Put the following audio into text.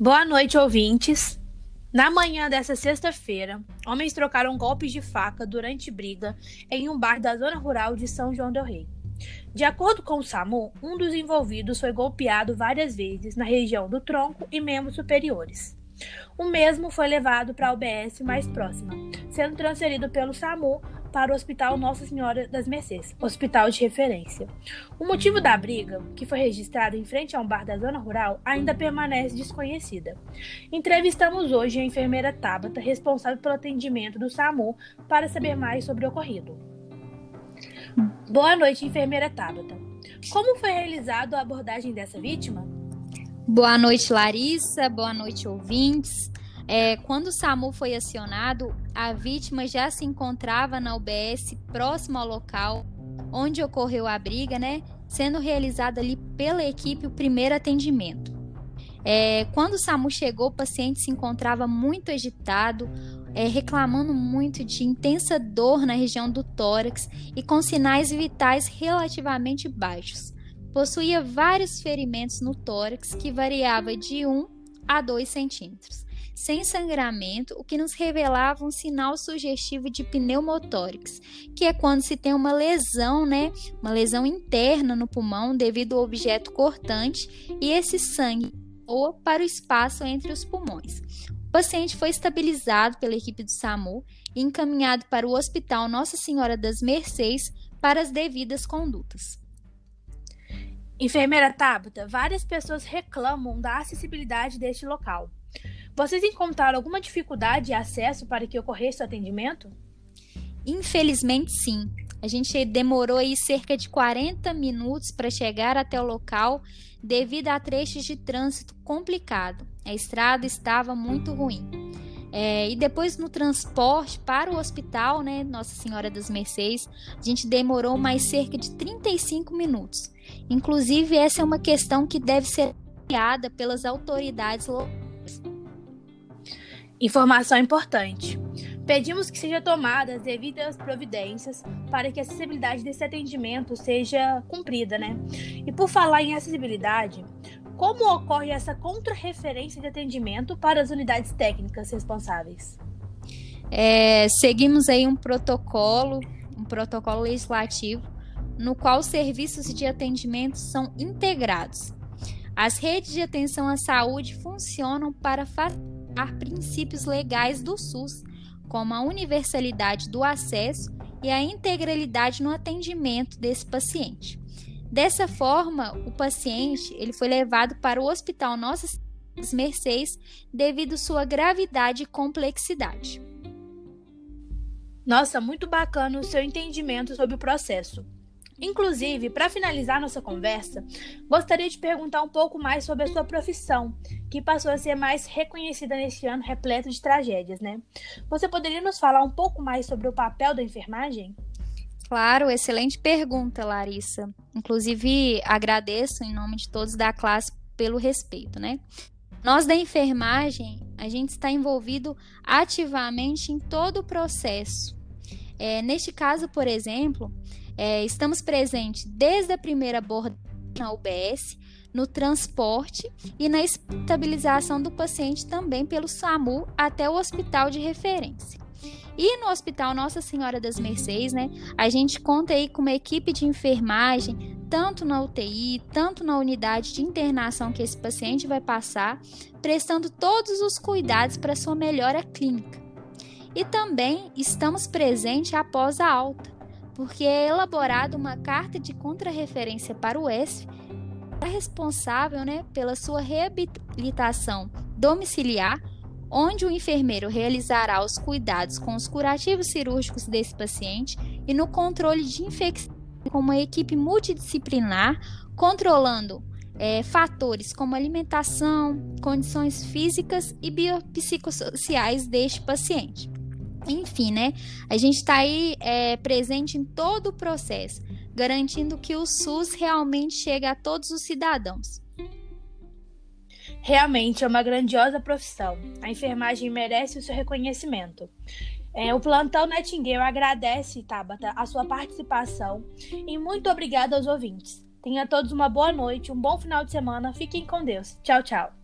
Boa noite, ouvintes. Na manhã dessa sexta-feira, homens trocaram golpes de faca durante briga em um bar da zona rural de São João del Rei. De acordo com o SAMU, um dos envolvidos foi golpeado várias vezes na região do tronco e membros superiores. O mesmo foi levado para a UBS mais próxima, sendo transferido pelo SAMU para o Hospital Nossa Senhora das Mercês, hospital de referência. O motivo da briga, que foi registrado em frente a um bar da zona rural, ainda permanece desconhecida. Entrevistamos hoje a enfermeira Tabata, responsável pelo atendimento do SAMU, para saber mais sobre o ocorrido. Boa noite, enfermeira Tabata. Como foi realizada a abordagem dessa vítima? Boa noite, Larissa. Boa noite, ouvintes. É, quando o SAMU foi acionado, a vítima já se encontrava na UBS próximo ao local onde ocorreu a briga, né? Sendo realizado ali pela equipe o primeiro atendimento. É, quando o SAMU chegou, o paciente se encontrava muito agitado, é, reclamando muito de intensa dor na região do tórax e com sinais vitais relativamente baixos. Possuía vários ferimentos no tórax que variava de 1 a 2 centímetros sem sangramento, o que nos revelava um sinal sugestivo de pneumotórax, que é quando se tem uma lesão, né, uma lesão interna no pulmão devido ao objeto cortante e esse sangue ou para o espaço entre os pulmões. O paciente foi estabilizado pela equipe do SAMU e encaminhado para o Hospital Nossa Senhora das Mercês para as devidas condutas. Enfermeira Tabata, várias pessoas reclamam da acessibilidade deste local. Vocês encontraram alguma dificuldade de acesso para que ocorresse o atendimento? Infelizmente, sim. A gente demorou aí cerca de 40 minutos para chegar até o local devido a trechos de trânsito complicado. A estrada estava muito ruim. É, e depois no transporte para o hospital, né, Nossa Senhora das Mercês, a gente demorou mais cerca de 35 minutos. Inclusive, essa é uma questão que deve ser avaliada pelas autoridades locais Informação importante. Pedimos que sejam tomadas devidas providências para que a acessibilidade desse atendimento seja cumprida, né? E por falar em acessibilidade, como ocorre essa contrarreferência de atendimento para as unidades técnicas responsáveis? É, seguimos aí um protocolo, um protocolo legislativo, no qual os serviços de atendimento são integrados. As redes de atenção à saúde funcionam para facilitar princípios legais do SUS, como a universalidade do acesso e a integralidade no atendimento desse paciente. Dessa forma, o paciente ele foi levado para o Hospital Nossas Mercês devido sua gravidade e complexidade. Nossa, muito bacana o seu entendimento sobre o processo. Inclusive, para finalizar nossa conversa, gostaria de perguntar um pouco mais sobre a sua profissão, que passou a ser mais reconhecida neste ano repleto de tragédias, né? Você poderia nos falar um pouco mais sobre o papel da enfermagem? Claro, excelente pergunta, Larissa. Inclusive, agradeço em nome de todos da classe pelo respeito, né? Nós da enfermagem, a gente está envolvido ativamente em todo o processo. É, neste caso, por exemplo, é, estamos presentes desde a primeira abordagem na UBS, no transporte e na estabilização do paciente também pelo SAMU até o hospital de referência. E no Hospital Nossa Senhora das Mercês, né, a gente conta aí com uma equipe de enfermagem, tanto na UTI, tanto na unidade de internação que esse paciente vai passar, prestando todos os cuidados para sua melhora clínica. E também estamos presentes após a alta, porque é elaborada uma carta de contrarreferência para o ESF responsável né, pela sua reabilitação domiciliar, onde o enfermeiro realizará os cuidados com os curativos cirúrgicos desse paciente e no controle de infecção com uma equipe multidisciplinar, controlando é, fatores como alimentação, condições físicas e biopsicossociais deste paciente. Enfim, né? A gente está aí é, presente em todo o processo, garantindo que o SUS realmente chegue a todos os cidadãos. Realmente é uma grandiosa profissão. A enfermagem merece o seu reconhecimento. É, o Plantão Nightingale agradece, Tabata, a sua participação e muito obrigada aos ouvintes. Tenha todos uma boa noite, um bom final de semana. Fiquem com Deus. Tchau, tchau.